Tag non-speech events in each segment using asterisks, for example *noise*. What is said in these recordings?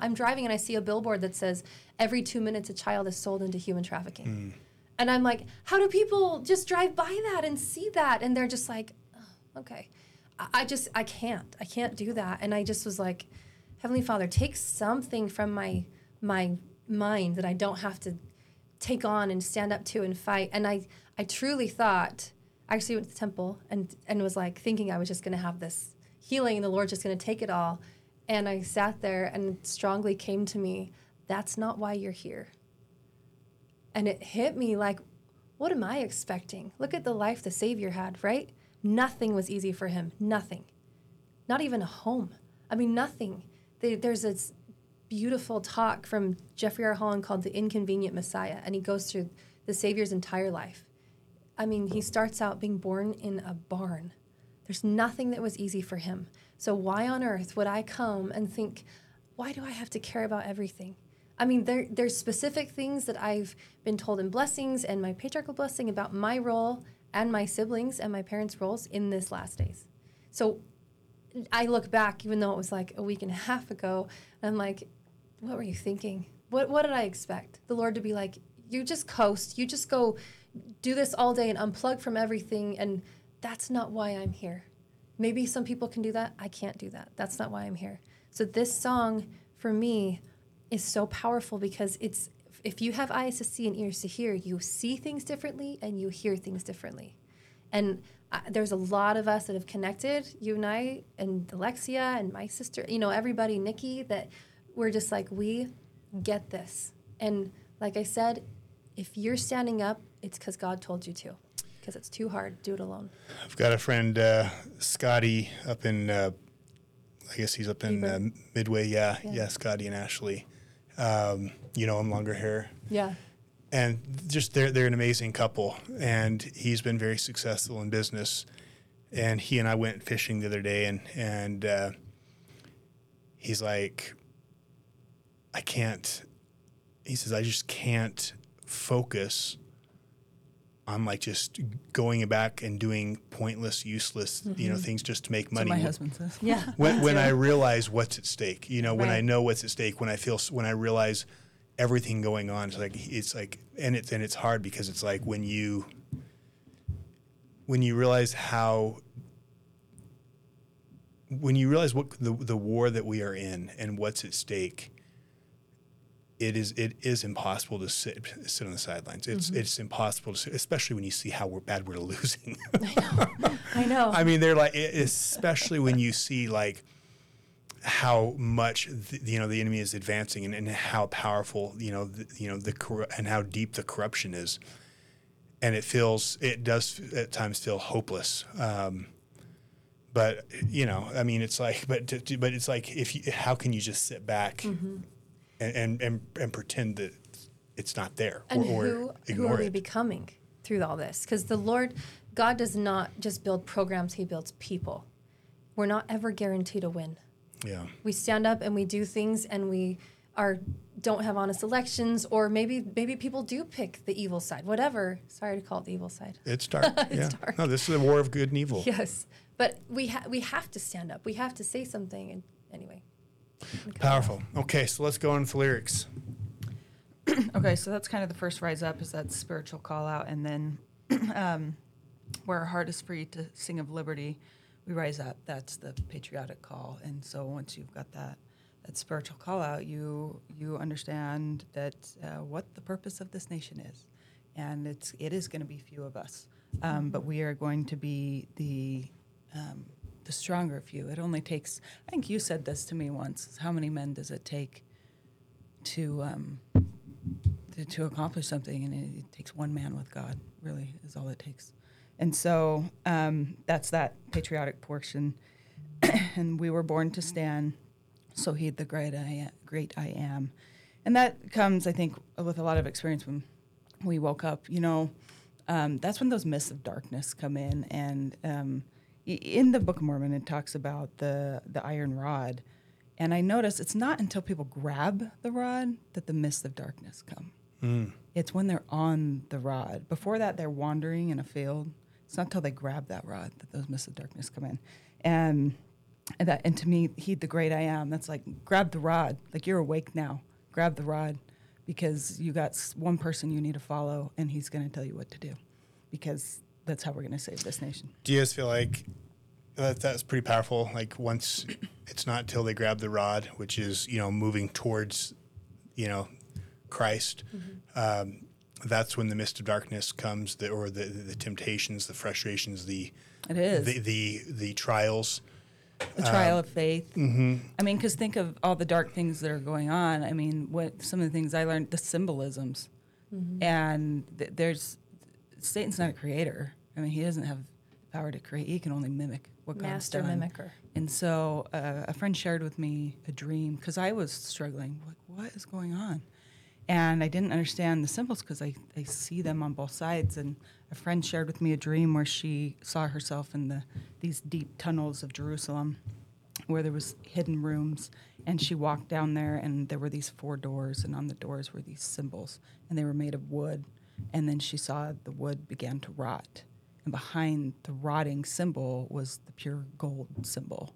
I'm driving and I see a billboard that says every two minutes a child is sold into human trafficking. Mm. And I'm like, how do people just drive by that and see that? And they're just like, oh, okay. I, I just, I can't. I can't do that. And I just was like, Heavenly Father, take something from my my mind that I don't have to take on and stand up to and fight. And I, I truly thought, I actually went to the temple and, and was like thinking I was just going to have this healing and the Lord's just going to take it all. And I sat there and strongly came to me, that's not why you're here. And it hit me like, what am I expecting? Look at the life the Savior had, right? Nothing was easy for him. Nothing. Not even a home. I mean, nothing. There's this beautiful talk from Jeffrey R. Holland called The Inconvenient Messiah, and he goes through the Savior's entire life. I mean, he starts out being born in a barn. There's nothing that was easy for him. So, why on earth would I come and think, why do I have to care about everything? I mean, there, there's specific things that I've been told in blessings and my patriarchal blessing about my role and my siblings and my parents' roles in this last days. So I look back, even though it was like a week and a half ago, and I'm like, what were you thinking? What, what did I expect? The Lord to be like, you just coast, you just go do this all day and unplug from everything, and that's not why I'm here. Maybe some people can do that. I can't do that. That's not why I'm here. So this song for me is so powerful because it's if you have eyes to see and ears to hear, you see things differently and you hear things differently. And uh, there's a lot of us that have connected, you and I, and Alexia and my sister, you know, everybody, Nikki, that we're just like, we get this. And like I said, if you're standing up, it's because God told you to, because it's too hard. Do it alone. I've got a friend, uh, Scotty, up in, uh, I guess he's up in uh, Midway. Yeah, yeah, yeah, Scotty and Ashley. Um, you know him, longer hair. Yeah. And just they're they're an amazing couple, and he's been very successful in business. And he and I went fishing the other day, and and uh, he's like, I can't. He says I just can't focus on like just going back and doing pointless, useless, mm-hmm. you know, mm-hmm. things just to make money. my husband says. Yeah. *laughs* When, when I realize what's at stake, you know, when right. I know what's at stake, when I feel, when I realize everything going on, it's like it's like, and it's and it's hard because it's like when you when you realize how when you realize what the the war that we are in and what's at stake it is it is impossible to sit sit on the sidelines. It's mm-hmm. it's impossible to, sit, especially when you see how we're bad we're losing. *laughs* I know. I know. I mean, they're like, especially when you see like how much the, you know the enemy is advancing and, and how powerful you know the, you know the and how deep the corruption is, and it feels it does at times feel hopeless. Um, but you know, I mean, it's like, but to, to, but it's like if you, how can you just sit back? Mm-hmm and, and, and, and pretend that it's not there and or, who, who are we it. becoming through all this? Because the Lord, God does not just build programs, He builds people. We're not ever guaranteed to win. Yeah. We stand up and we do things and we are don't have honest elections or maybe maybe people do pick the evil side whatever sorry to call it the evil side it's *laughs* dark it's yeah. dark no this is a war of good and evil yes but we ha- we have to stand up we have to say something and anyway Powerful. Okay, so let's go on with the lyrics. *clears throat* okay, so that's kind of the first rise up is that spiritual call out, and then *clears throat* um, where our heart is free to sing of liberty, we rise up. That's the patriotic call, and so once you've got that that spiritual call out, you you understand that uh, what the purpose of this nation is, and it's it is going to be few of us, um, but we are going to be the um, the stronger few. It only takes, I think you said this to me once, how many men does it take to, um, to, to, accomplish something? And it, it, takes one man with God, really, is all it takes. And so um, that's that patriotic portion. *clears throat* and we were born to stand, so heed the great I, am, great I am. And that comes, I think, with a lot of experience when we woke up. You know, um, that's when those mists of darkness come in and um, in the Book of Mormon, it talks about the the iron rod, and I notice it's not until people grab the rod that the mists of darkness come. Mm. It's when they're on the rod. Before that, they're wandering in a field. It's not until they grab that rod that those mists of darkness come in. And And that and to me, heed the great I am. That's like grab the rod. Like you're awake now. Grab the rod, because you got one person you need to follow, and he's going to tell you what to do, because that's how we're going to save this nation. Do you guys feel like that that's pretty powerful? Like once it's not till they grab the rod, which is you know moving towards you know Christ. Um, that's when the mist of darkness comes, the, or the, the temptations, the frustrations, the It is the the, the trials. the trial of faith. Mm-hmm. I mean, because think of all the dark things that are going on. I mean, what some of the things I learned, the symbolisms, and th- there's Satan's not a creator. I mean, he doesn't have power to create. He can only mimic what God's Master done. mimicker. And so uh, a friend shared with me a dream because I was struggling. Like, what is going on? And I didn't understand the symbols because I, I see them on both sides. And a friend shared with me a dream where she saw herself in the these deep tunnels of Jerusalem, where there was hidden rooms. And she walked down there, and there were these four doors, and on the doors were these symbols, and they were made of wood. And then she saw the wood began to rot, and behind the rotting symbol was the pure gold symbol.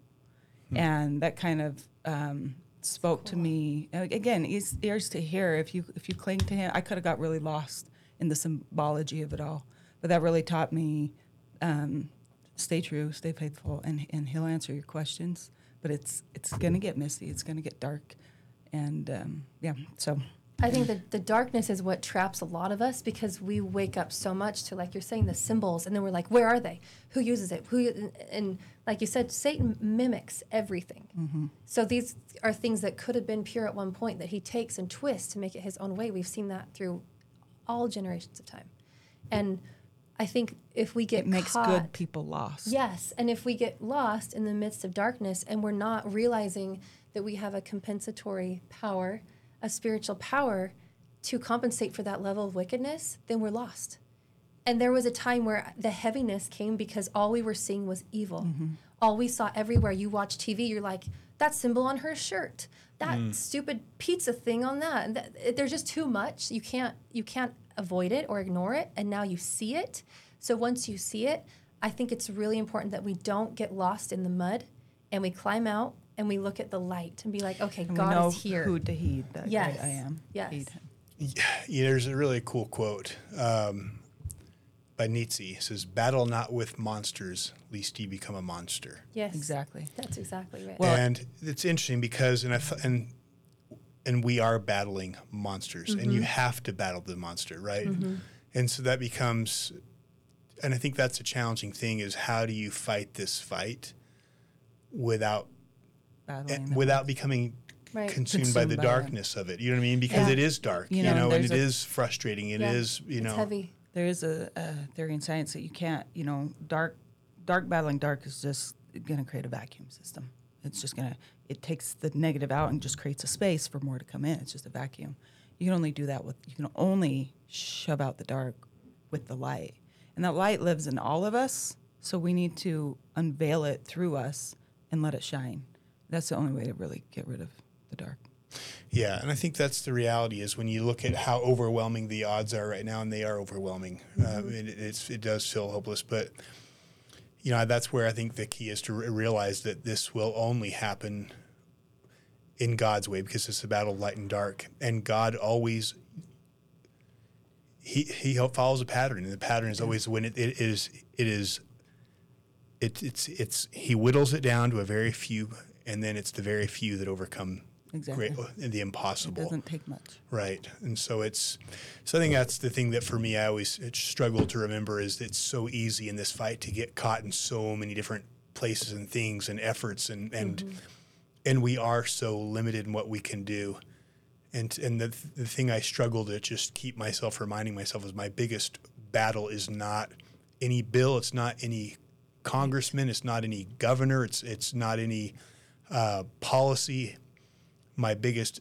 And that kind of um, spoke to me And again ears, ears to hear. If you if you cling to him i could have got really lost in the symbology of it all. But that really taught me um, stay true stay faithful and, and he'll answer your questions. But it's it's gonna get misty it's gonna get dark. And um, yeah so I think that the darkness is what traps a lot of us because we wake up so much to like you're saying the symbols and then we're like where are they? Who uses it? Who and like you said Satan mimics everything. Mm-hmm. So these are things that could have been pure at one point that he takes and twists to make it his own way. We've seen that through all generations of time. And I think if we get it makes caught, good people lost. Yes, and if we get lost in the midst of darkness and we're not realizing that we have a compensatory power, a spiritual power to compensate for that level of wickedness, then we're lost. And there was a time where the heaviness came because all we were seeing was evil. Mm-hmm. All we saw everywhere. You watch TV, you're like, that symbol on her shirt, that mm. stupid pizza thing on that. And that, there's just too much. You can't you can't avoid it or ignore it. And now you see it. So once you see it, I think it's really important that we don't get lost in the mud, and we climb out and we look at the light and be like, okay, and God we know is here. who to heed that Yes. i am Yes. Heed him. Yeah, there's a really cool quote um, by Nietzsche. It says, "Battle not with monsters, lest ye become a monster." yes, exactly That's exactly right. Well- and it's interesting because and I th- and and we are battling monsters, and Mm-hmm. you have to battle the monster, right? And so that becomes, and I think that's a challenging thing: is how do you fight this fight without battling and without becoming Right. consumed, by the by it. darkness of it? You know what I mean? Because Yeah. it is dark, you You know, know, and there's it a- is frustrating. It is, Yeah. you it's know, heavy. There is a, a theory in science that you can't, you know, dark, dark battling dark is just going to create a vacuum system. It's just going to, it takes the negative out and just creates a space for more to come in. It's just a vacuum. You can only do that with, you can only shove out the dark with the light. And that light lives in all of us. So we need to unveil it through us and let it shine. That's the only way to really get rid of the dark. Yeah, and I think that's the reality is when you look at how overwhelming the odds are right now, and they are overwhelming. Um, it, it's it does feel hopeless, but you know that's where I think the key is to re- realize that this will only happen in God's way because it's a battle of light and dark, and God always he he follows a pattern, and the pattern is always when it, it is it is it, it's it's he whittles it down to a very few, and then it's the very few that overcome Exactly. great, the It impossible. doesn't take much. Right. And so it's, so I think that's the thing that for me, I always struggle to remember is it's so easy in this fight to get caught in so many different places and things and efforts and, and, mm-hmm. and we are so limited in what we can do. And, and the, the thing I struggle to just keep myself reminding myself is my biggest battle is not any bill. It's not any congressman. It's not any governor. It's, it's not any uh, policy my biggest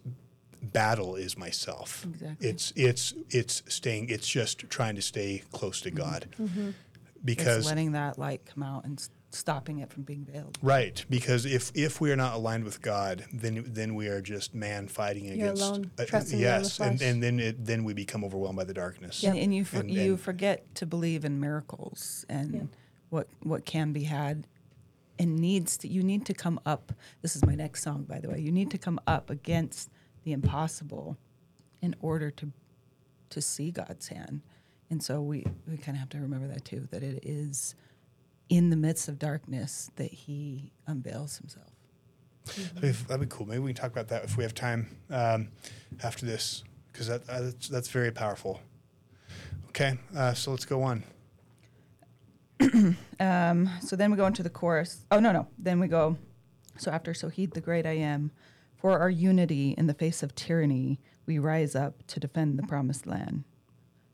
battle is myself. Exactly. It's it's it's staying. It's just trying to stay close to God, It's because letting that light come out and stopping it from being veiled. right. Because if if we are not aligned with God, then then we are just man fighting You're against. alone, uh, trusting in the yes, and, and then it, then we become overwhelmed by the darkness. And, and you for, And- you and- forget to believe in miracles and Yeah. what what can be had and needs to you need to come up this is my next song by the way you need to come up against the impossible in order to to see god's hand and so we we kind of have to remember that too that it is in the midst of darkness that he unveils himself That'd be, that'd be cool. Maybe we can talk about that if we have time um, after this, because that, uh, that's, that's very powerful. Okay, uh, so let's go on. *clears throat* Um, so then we go into the chorus. Oh no, no. Then we go. So after so heed the great I am, for our unity in the face of tyranny, we rise up to defend the promised land.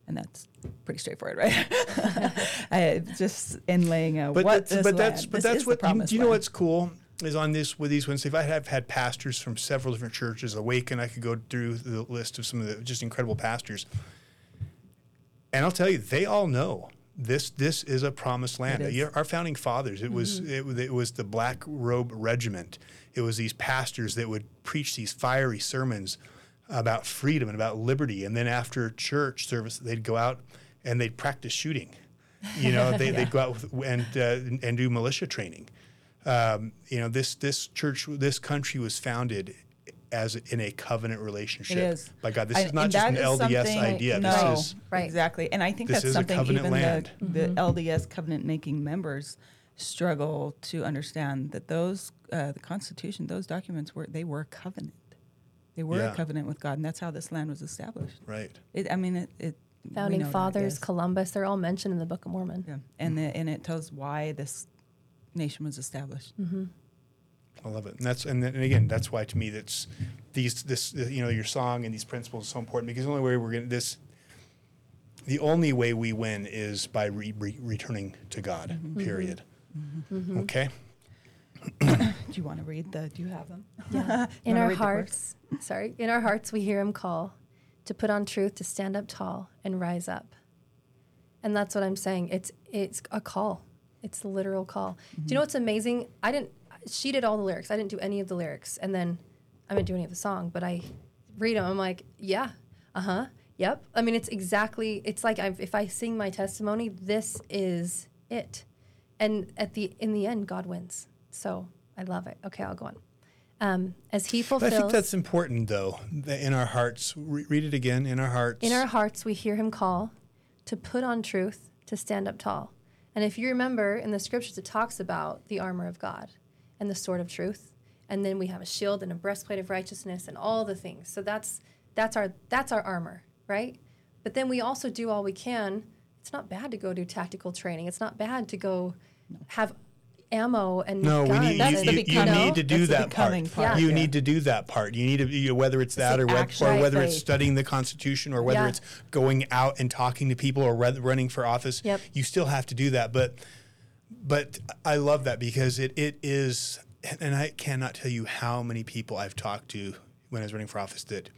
And that's pretty straightforward, right? *laughs* I, just in laying out But what that's, but that's land- but that's what you, do you know land. what's cool is on this with these Wednesdays. I have had pastors from several different churches. Awaken, I could go through the list of some of the just incredible pastors, and I'll tell you, they all know this. This is a promised land. Yeah, Our founding fathers. It was it, was- it was the Black Robe Regiment. It was these pastors that would preach these fiery sermons about freedom and about liberty, and then after church service, they'd go out and they'd practice shooting. You know, they, *laughs* they'd go out with, and uh, and do militia training. Um, you know, this this church, this country was founded as in a covenant relationship It is. by God. This I- is not just an that is LDS idea. No, This is Right. exactly. And I think This that's is a something covenant even land. the, the LDS covenant making members struggle to understand that those uh, the Constitution, those documents were they were a covenant. They were Yeah. a covenant with God, and that's how this land was established. right. It, I mean, it. it Founding know that, fathers. Columbus, they're all mentioned in the Book of Mormon. Yeah, and the, and it tells why this nation was established. I love it, and that's and, and again, that's why to me that's these this you know your song and these principles are so important because the only way we're gonna this. The only way we win is by re- re- returning to God. Mm-hmm. Period. Mm-hmm. Mm-hmm. Okay. *coughs* Do you want to read the? Do you have them? Yeah. *laughs* In our read the chorus? hearts, sorry, in our hearts we hear him call to put on truth, to stand up tall and rise up. And that's what I'm saying. It's it's a call. It's a literal call. Do you know what's amazing? I didn't she did all the lyrics. I didn't do any of the lyrics. And then I didn't do any of the song, but I read them. I'm like, yeah, uh-huh. Yep. I mean, it's exactly it's like i if I sing my testimony, this is it. And at the in the end God wins. So, I love it. Okay, I'll go on. Um, as he fulfills. I think that's important, though. That in our hearts, re- read it again. In our hearts. In our hearts, we hear him call to put on truth, to stand up tall. And if you remember in the scriptures, it talks about the armor of God and the sword of truth. And then we have a shield and a breastplate of righteousness and all the things. So that's that's our that's our armor, right? But then we also do all we can. It's not bad to go do tactical training. It's not bad to go have ammo and No, we guns need That's you, the you, you need to do that's that part. becoming part, You yeah. need to do that part. You need to you, whether it's that or, whether, or whether it's studying the Constitution or whether Yeah. it's going out and talking to people or re- running for office. Yep. You still have to do that, but but I love that because it it is, and I cannot tell you how many people I've talked to when I was running for office that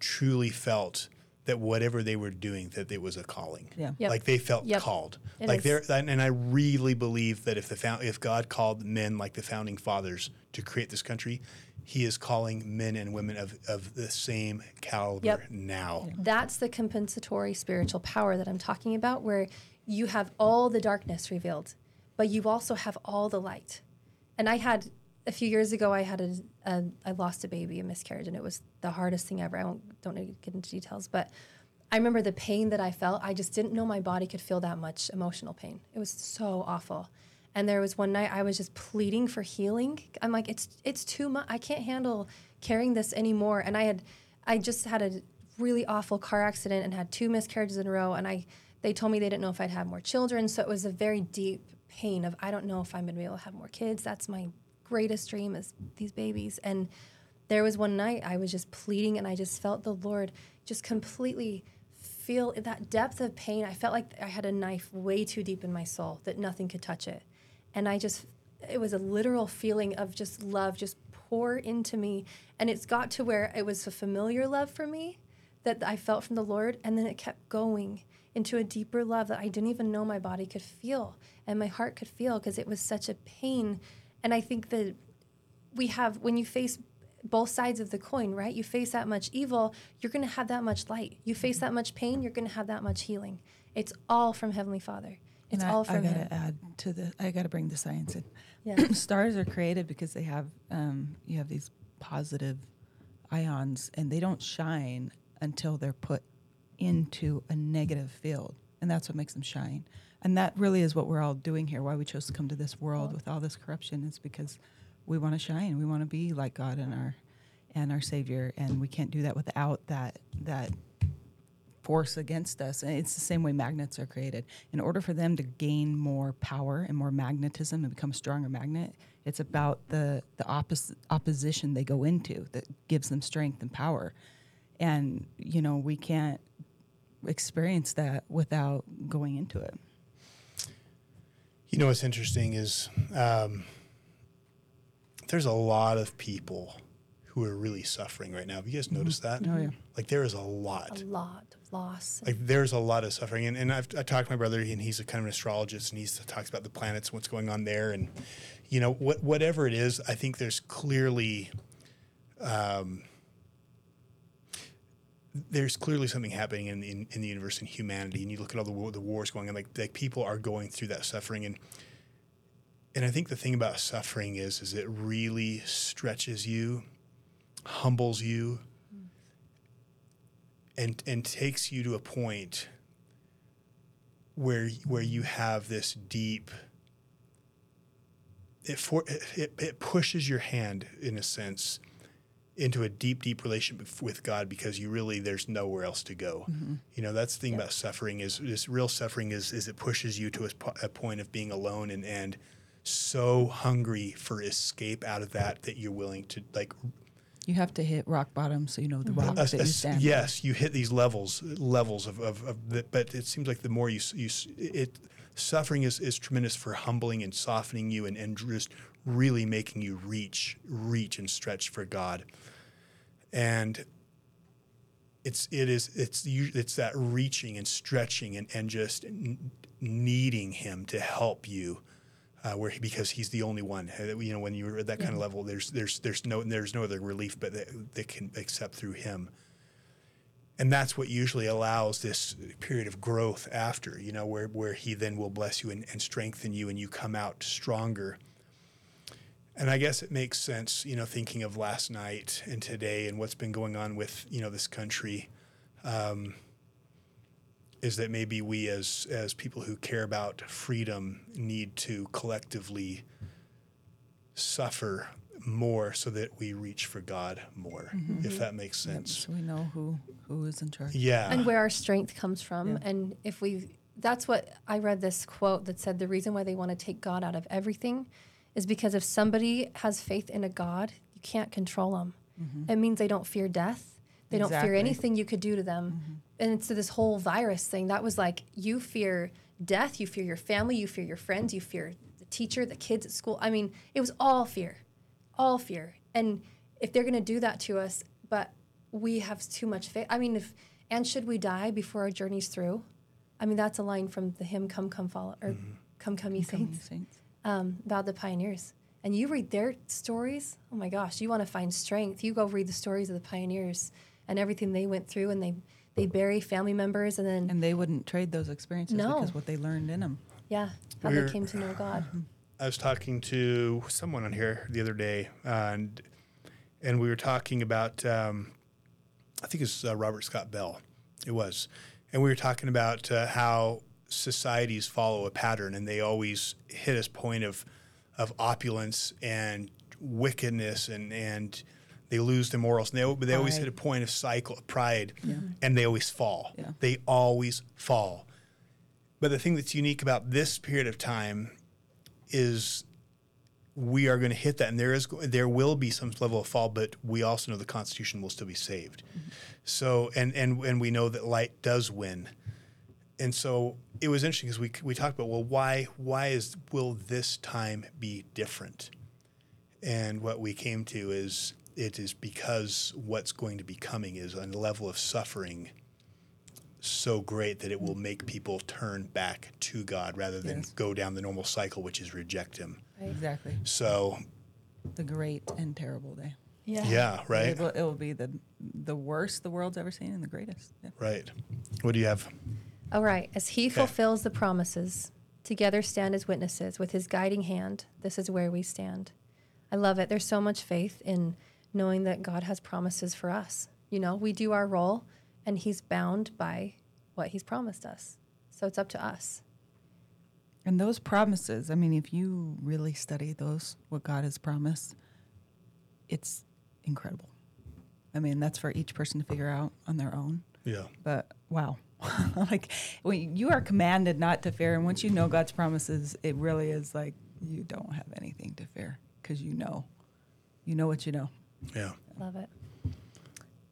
truly felt that whatever they were doing that it was a calling. Yeah. Yep. Like they felt Yep. called. It like is. they're and and I really believe that if the found, if God called men like the founding fathers to create this country, He is calling men and women of, of the same caliber Yep. now. That's the compensatory spiritual power that I'm talking about, where you have all the darkness revealed, but you also have all the light. And I had a few years ago, I had a, a I lost a baby, a miscarriage, and it was the hardest thing ever. I won't don't need to get into details, but I remember the pain that I felt. I just didn't know my body could feel that much emotional pain. It was so awful. And there was one night I was just pleading for healing. I'm like, it's it's too much. I can't handle carrying this anymore. And I had, I just had a really awful car accident and had two miscarriages in a row. And I, they told me they didn't know if I'd have more children. So it was a very deep pain of I don't know if I'm gonna be able to have more kids. That's my greatest dream is these babies. And there was one night I was just pleading and I just felt the Lord just completely feel that depth of pain. I felt like I had a knife way too deep in my soul that nothing could touch it. And I just, it was a literal feeling of just love just pour into me. And it's got to where it was a familiar love for me that I felt from the Lord. And then it kept going into a deeper love that I didn't even know my body could feel and my heart could feel because it was such a pain. And I think that we have when you face both sides of the coin, right? You face that much evil, you're going to have that much light. You face that much pain, you're going to have that much healing. It's all from Heavenly Father. It's and I, all from I gotta him. add to the. I gotta bring the science in. Yeah. *clears throat* Stars are created because they have um, you have these positive ions, and they don't shine until they're put into a negative field, and that's what makes them shine. And that really is what we're all doing here. Why we chose to come to this world with all this corruption is because we want to shine. We want to be like God and our and our Savior, and we can't do that without that that force against us. And it's the same way magnets are created. In order for them to gain more power and more magnetism and become a stronger magnet, it's about the the oppos- opposition they go into that gives them strength and power. And you know we can't experience that without going into it. You know what's interesting is um, there's a lot of people who are really suffering right now. Have you guys noticed that? Oh yeah. Like there is a lot. A lot of loss. Like there's a lot of suffering, and, and I've I talked to my brother, and he's a kind of an astrologist, and he talks about the planets, and what's going on there, and you know what whatever it is, I think there's clearly, um, there's clearly something happening in, in in the universe and humanity, and you look at all the the wars going on, like like people are going through that suffering, and and I think the thing about suffering is is it really stretches you, humbles you, and and takes you to a point where where you have this deep it for it, it pushes your hand in a sense into a deep deep relationship with God because you really there's nowhere else to go. Mm-hmm. You know that's the thing Yeah. about suffering is this real suffering is is it pushes you to a, a point of being alone and and so hungry for escape out of that that you're willing to like You have to hit rock bottom so you know the mm-hmm. rock a- that a you stand. on. yes, you hit these levels levels of, of, of the, but it seems like the more you you it suffering is, is tremendous for humbling and softening you and, and just really making you reach reach and stretch for God. And it's it is it's it's that reaching and stretching and, and just needing him to help you uh, where he, because he's the only one. Uh, You know, when you're at that kind of level, there's there's there's no there's no other relief but that, that can accept through him. And that's what usually allows this period of growth after, you know, where, where he then will bless you and, and strengthen you and you come out stronger. And I guess it makes sense, you know, thinking of last night and today and what's been going on with, you know, this country, um, is that maybe we as as people who care about freedom need to collectively suffer more so that we reach for God more, if that makes Yep, sense. So we know who who is in charge. Yeah. and where our strength comes from. Yeah. And if we, that's what I read this quote that said the reason why they want to take God out of everything is because if somebody has faith in a God, you can't control them. It means they don't fear death. They don't fear anything you could do to them. And it's this whole virus thing. That was like you fear death, you fear your family, you fear your friends, you fear the teacher, the kids at school. I mean, it was all fear, all fear. And if they're going to do that to us, but we have too much faith. I mean, if and should we die before our journey's through? I mean, that's a line from the hymn "Come, Come, Follow" or "Come, Come, Ye Come, Saints." Saints. um, about the pioneers. And you read their stories, oh my gosh, you want to find strength. You go read the stories of the pioneers and everything they went through, and they they bury family members, and then And they wouldn't trade those experiences No. because what they learned in them. yeah, how We're- they came to know God. I was talking to someone on here the other day, uh, and and we were talking about um, I think it's uh, Robert Scott Bell. It was, and we were talking about uh, how societies follow a pattern, and they always hit a point of of opulence and wickedness, and and they lose their morals, and they they always hit a point of cycle of pride, and they always fall. Yeah. They always fall. But the thing that's unique about this period of time is we are going to hit that, and there is there will be some level of fall, but we also know the Constitution will still be saved. Mm-hmm. So, and and and we know that light does win, and so it was interesting because we we talked about well, why why is will this time be different? And what we came to is it is because what's going to be coming is a level of suffering so great that it will make people turn back to God rather than Yes. go down the normal cycle, which is reject Him. Right? Exactly. So, The great and terrible day. Yeah. yeah, right, It will, it will be the the worst the world's ever seen and the greatest. Yeah. right. What do you have? All right. As he fulfills the promises together stand as witnesses with his guiding hand. This is where we stand. I love it. There's so much faith in knowing that God has promises for us. You know, we do our role and he's bound by what he's promised us. So it's up to us. And those promises, I mean, if you really study those, what God has promised, it's incredible. I mean, that's for each person to figure out on their own. Yeah. But wow. *laughs* like when you are commanded not to fear, and once you know God's promises, it really is like you don't have anything to fear because you know, you know what you know. Yeah. Love it.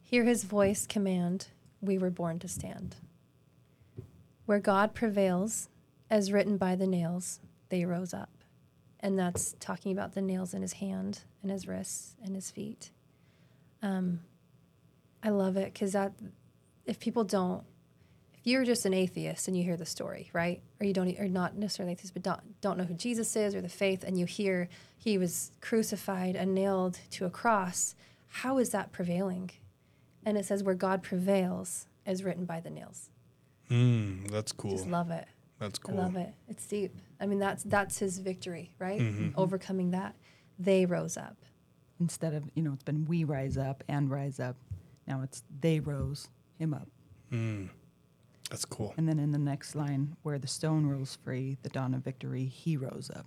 Hear his voice command, we were born to stand. Where God prevails, as written by the nails, they rose up. And that's talking about the nails in his hand and his wrists and his feet. Um, I love it because that, if people don't, if you're just an atheist and you hear the story, right, or you don't, or not necessarily atheist, but don't, don't know who Jesus is or the faith, and you hear he was crucified and nailed to a cross, how is that prevailing? And it says, where God prevails, as written by the nails. Mm, that's cool. Just love it. That's cool. I love it. It's deep. I mean, that's that's his victory, right? Mhm. Overcoming that, they rose up. Instead of, you know, it's been we rise up and rise up. Now it's they rose him up. Mm, that's cool. And then in the next line, where the stone rose free, the dawn of victory, he rose up.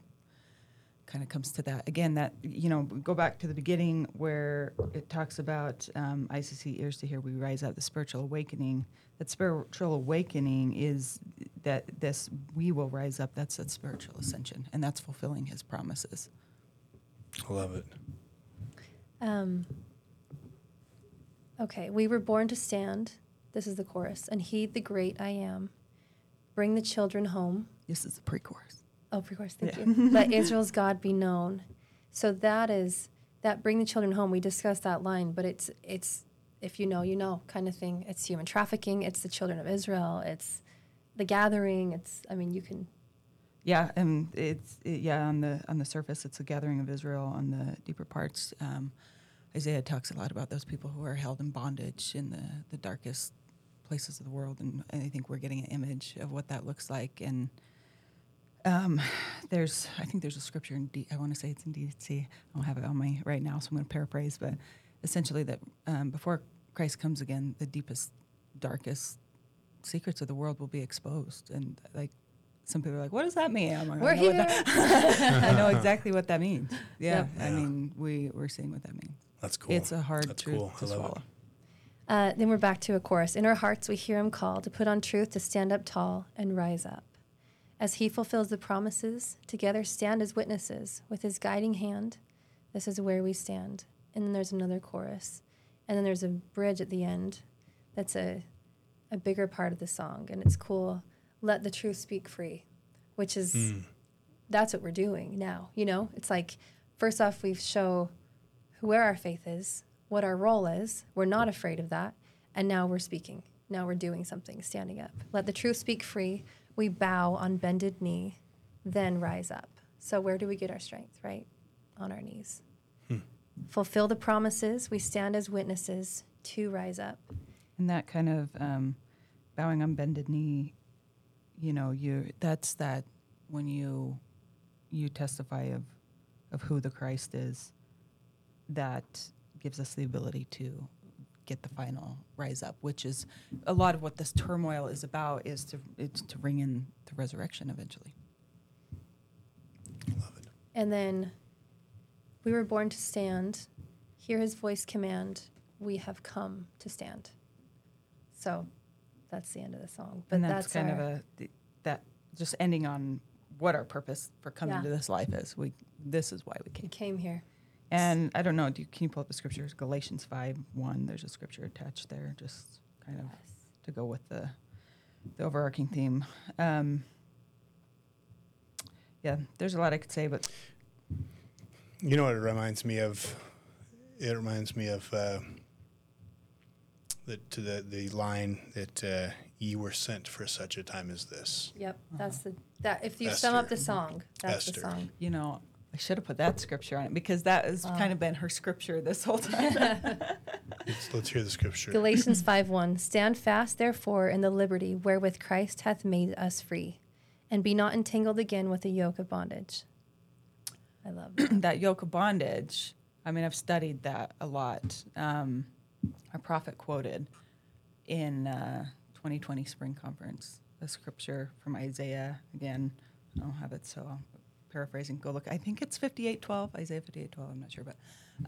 Kind of comes to that again. That you know, go back to the beginning where it talks about um, ICC ears to hear. We rise up, the spiritual awakening. That spiritual awakening is that this we will rise up. That's that spiritual ascension, and that's fulfilling His promises. I love it. Um, okay, we were born to stand. This is the chorus. And heed the great I am. Bring the children home. This is the pre-chorus. Oh, pre chorus, thank Yeah. you. *laughs* Let Israel's God be known. So that is that bring the children home. We discussed that line, but it's it's if you know, you know kind of thing. It's human trafficking, it's the children of Israel, it's the gathering, it's I mean you can Yeah, and it's it, yeah on the on the surface it's a gathering of Israel. On the deeper parts, um, Isaiah talks a lot about those people who are held in bondage in the the darkest places of the world, and, and I think we're getting an image of what that looks like. And um, there's I think there's a scripture in D, I want to say it's in D&C. I don't have it on me right now, so I'm going to paraphrase, but essentially that um, before Christ comes again, the deepest, darkest secrets of the world will be exposed, and like some people are like, "What does that mean?" I'm like, We're I know here. that- *laughs* I know *laughs* exactly what that means. Yeah, Yep. I mean, we we're seeing what that means. That's cool. It's a hard That's truth cool. to I love it. Uh, then we're back to a chorus. In our hearts, we hear him call to put on truth, to stand up tall and rise up. As he fulfills the promises, together stand as witnesses with his guiding hand. This is where we stand. And then there's another chorus. And then there's a bridge at the end that's a, a bigger part of the song. And it's cool. Let the truth speak free, which is Mm, that's what we're doing now. You know, it's like first off, we show where our faith is, what our role is. We're not afraid of that, and now we're speaking. Now we're doing something, standing up. Let the truth speak free. We bow on bended knee, then rise up. So where do we get our strength? Right, on our knees. Fulfill the promises. We stand as witnesses to rise up. And that kind of um, bowing on bended knee, you know, you that's that when you you testify of of who the Christ is, that gives us the ability to get the final rise up, which is a lot of what this turmoil is about is to it's to bring in the resurrection eventually. love it. And then we were born to stand, hear his voice command, we have come to stand. So that's the end of the song. But and that's, that's, kind our, of a that just ending on what our purpose for coming Yeah. to this life is. We this is why we came. we came here. And I don't know. Do you, can you pull up the scriptures? Galatians five one. There's a scripture attached there, just kind of to go with the the overarching theme. Um, yeah, there's a lot I could say, but You know what it reminds me of? It reminds me of uh, the to the the line that uh, "Ye were sent for such a time as this." Yep, that's the that. If you sum up the song, that's Esther. the song. you know, I should have put that scripture on it because that has Wow. kind of been her scripture this whole *laughs* time. Let's, let's hear the scripture. Galatians 5 1. Stand fast, therefore, in the liberty wherewith Christ hath made us free, and be not entangled again with the yoke of bondage. I love that. *clears throat* that yoke of bondage. I mean, I've studied that a lot. Um, our prophet quoted in uh, 2020 spring conference a scripture from Isaiah. Again, I don't have it, so I'm paraphrasing. Go look. I think it's 58:12, Isaiah 58:12. I'm not sure, but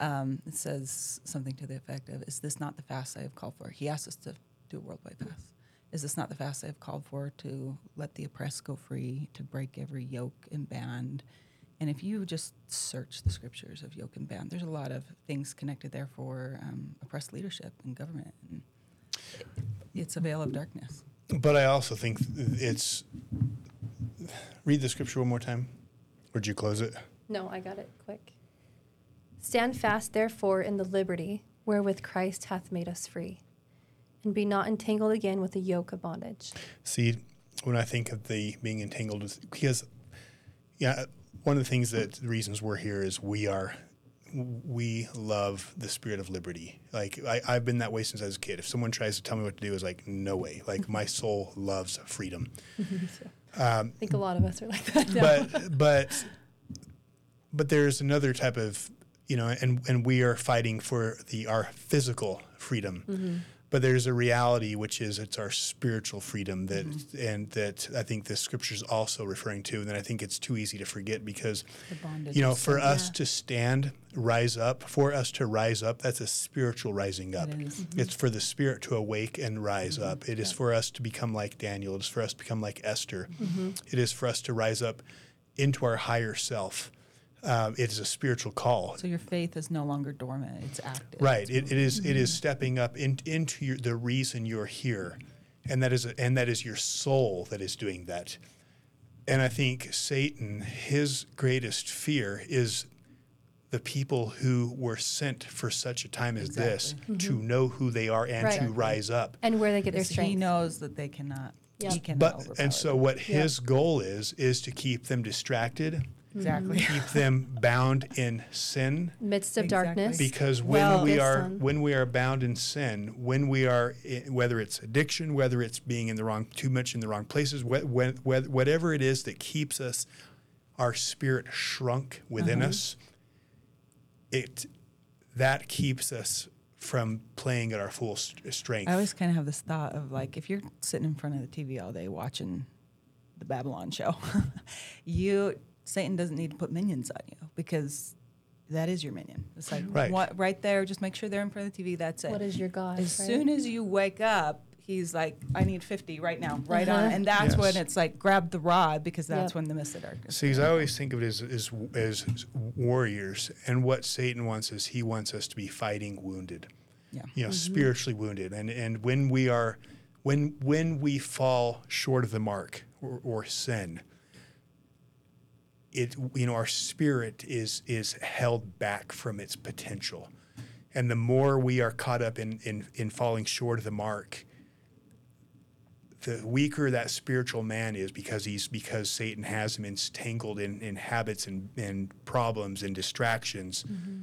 um, it says something to the effect of, "Is this not the fast I have called for?" He asked us to do a worldwide fast. Is this not the fast I have called for to let the oppressed go free, to break every yoke and band? And if you just search the scriptures of yoke and band, there's a lot of things connected there for um, oppressed leadership and government. And it's a veil of darkness. But I also think it's read the scripture one more time. Did you close it? No, I got it quick. Stand fast, therefore, in the liberty wherewith Christ hath made us free, and be not entangled again with the yoke of bondage. See, when I think of the being entangled with, because, yeah, one of the things that the reasons we're here is we are, we love the spirit of liberty. Like I, I've been that way since I was a kid. If someone tries to tell me what to do, it's like no way. Like my *laughs* soul loves freedom. Um, I think a lot of us are like that now. but but but there's another type of you know and and we are fighting for the our physical freedom mm-hmm. But there's a reality which is it's our spiritual freedom that and that I think the scripture is also referring to and then I think it's too easy to forget because you know for us to stand rise up for us to rise up that's a spiritual rising up. It is. it's for the spirit to awake and rise up. It is for us to become like daniel. It is for us to become like esther. It is for us to rise up into our higher self um, it is a spiritual call So your faith is no longer dormant; it's active. right it, it is it is stepping up in, into your, the reason you're here and that is a, and that is your soul that is doing that and i think satan his greatest fear is the people who were sent for such a time as this to know who they are and Right. to rise up and where they get their strength. He knows that they cannot. Yep. He cannot but and so them. what his goal is is to keep them distracted exactly. keep *laughs* them bound in sin midst of Exactly. darkness. because when Well- we are son. when we are bound in sin when we are whether it's addiction whether it's being in the wrong too much in the wrong places wh- wh- wh- whatever it is that keeps us our spirit shrunk within Uh-huh. us it that keeps us from playing at our full st- strength I always kind of have this thought of like if you're sitting in front of the TV all day watching the Babylon show, *laughs* you Satan doesn't need to put minions on you because that is your minion. It's like Right. what, right there. Just make sure they're in front of the TV. That's it. what is your God? as right? soon as you wake up, he's like, "I need fifty right now, right on," Uh-huh. and that's Yes. when it's like, grab the rod because that's Yep. when the mist of darkness. See, 'cause I always think of it as, as as warriors, and what Satan wants is he wants us to be fighting wounded, Yeah. you know, spiritually wounded, and and when we are, when when we fall short of the mark or, or sin, it you know our spirit is is held back from its potential, and the more we are caught up in in in falling short of the mark, the weaker that spiritual man is because he's because Satan has him entangled in, in habits and, and problems and distractions. Mm-hmm.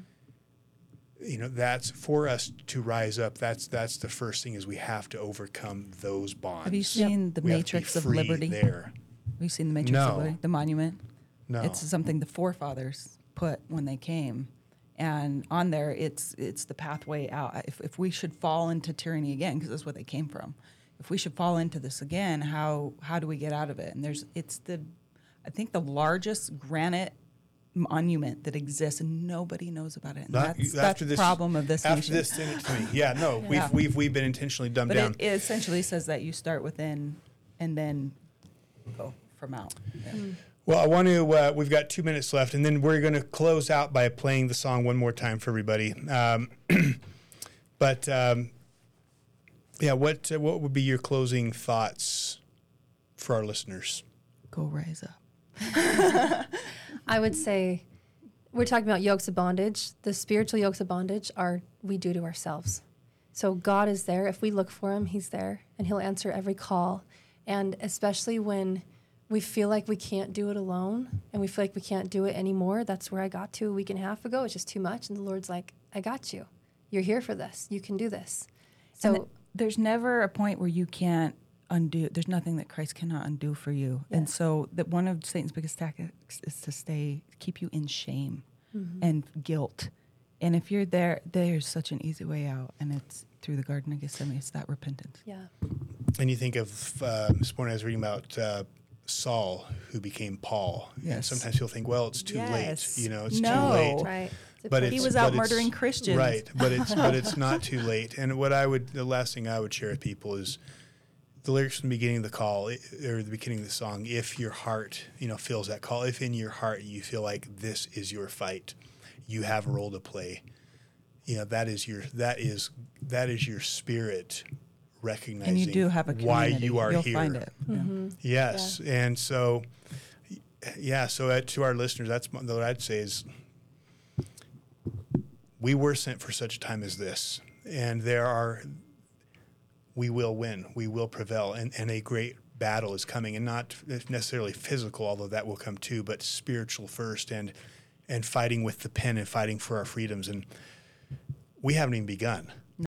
You know, that's for us to rise up. That's that's the first thing is we have to overcome those bonds. Have you seen the We have to be Matrix of Liberty? There, Have you seen the Matrix No. of Liberty? The monument. No. It's something the forefathers put when they came, and on there it's it's the pathway out. If if we should fall into tyranny again, because that's what they came from, if we should fall into this again, how how do we get out of it? And there's it's the, I think the largest granite monument that exists, and nobody knows about it. And Not- that's that's the problem of this after nation. this, send it to me. Yeah, no, *laughs* Yeah. we've we've we've been intentionally dumbed but down. it, it essentially says that you start within, and then go from out. Yeah. Well, I want to. Uh, we've got two minutes left, and then we're going to close out by playing the song one more time for everybody. Um, *clears throat* but um, yeah, what uh, what would be your closing thoughts for our listeners? Go rise up. *laughs* I would say we're talking about yokes of bondage. The spiritual yokes of bondage are we do to ourselves. So God is there. If we look for him, he's there and he'll answer every call. And especially when we feel like we can't do it alone and we feel like we can't do it anymore, that's where I got to a week and a half ago. It's just too much. And the Lord's like, I got you. You're here for this. You can do this. So th- there's never a point where you can't undo. There's nothing that Christ cannot undo for you. And so that one of Satan's biggest tactics is to stay, keep you in shame and guilt. And if you're there, there's such an easy way out, and it's through the Garden of Gethsemane. It's that repentance. Yeah. And you think of uh, this morning I was reading about uh, Saul, who became Paul. And sometimes you'll think, well, it's too Yes. late. You know, it's No. too late. Right. But. He was out murdering Christians. Right, but it's *laughs* but it's not too late. And what I would the last thing I would share with people is the lyrics from the beginning of the call or the beginning of the song. If your heart, you know, feels that call, if in your heart you feel like this is your fight, you have a role to play. You know that is your that is that is your spirit recognizing And you do have a why community. you are You'll here. find it. Mm-hmm. Yes, and so, yeah. So uh, to our listeners, that's what I'd say is, we were sent for such a time as this, and there are, we will win, we will prevail, and and a great battle is coming, and not necessarily physical, although that will come too, but spiritual first, and and fighting with the pen and fighting for our freedoms, and we haven't even begun.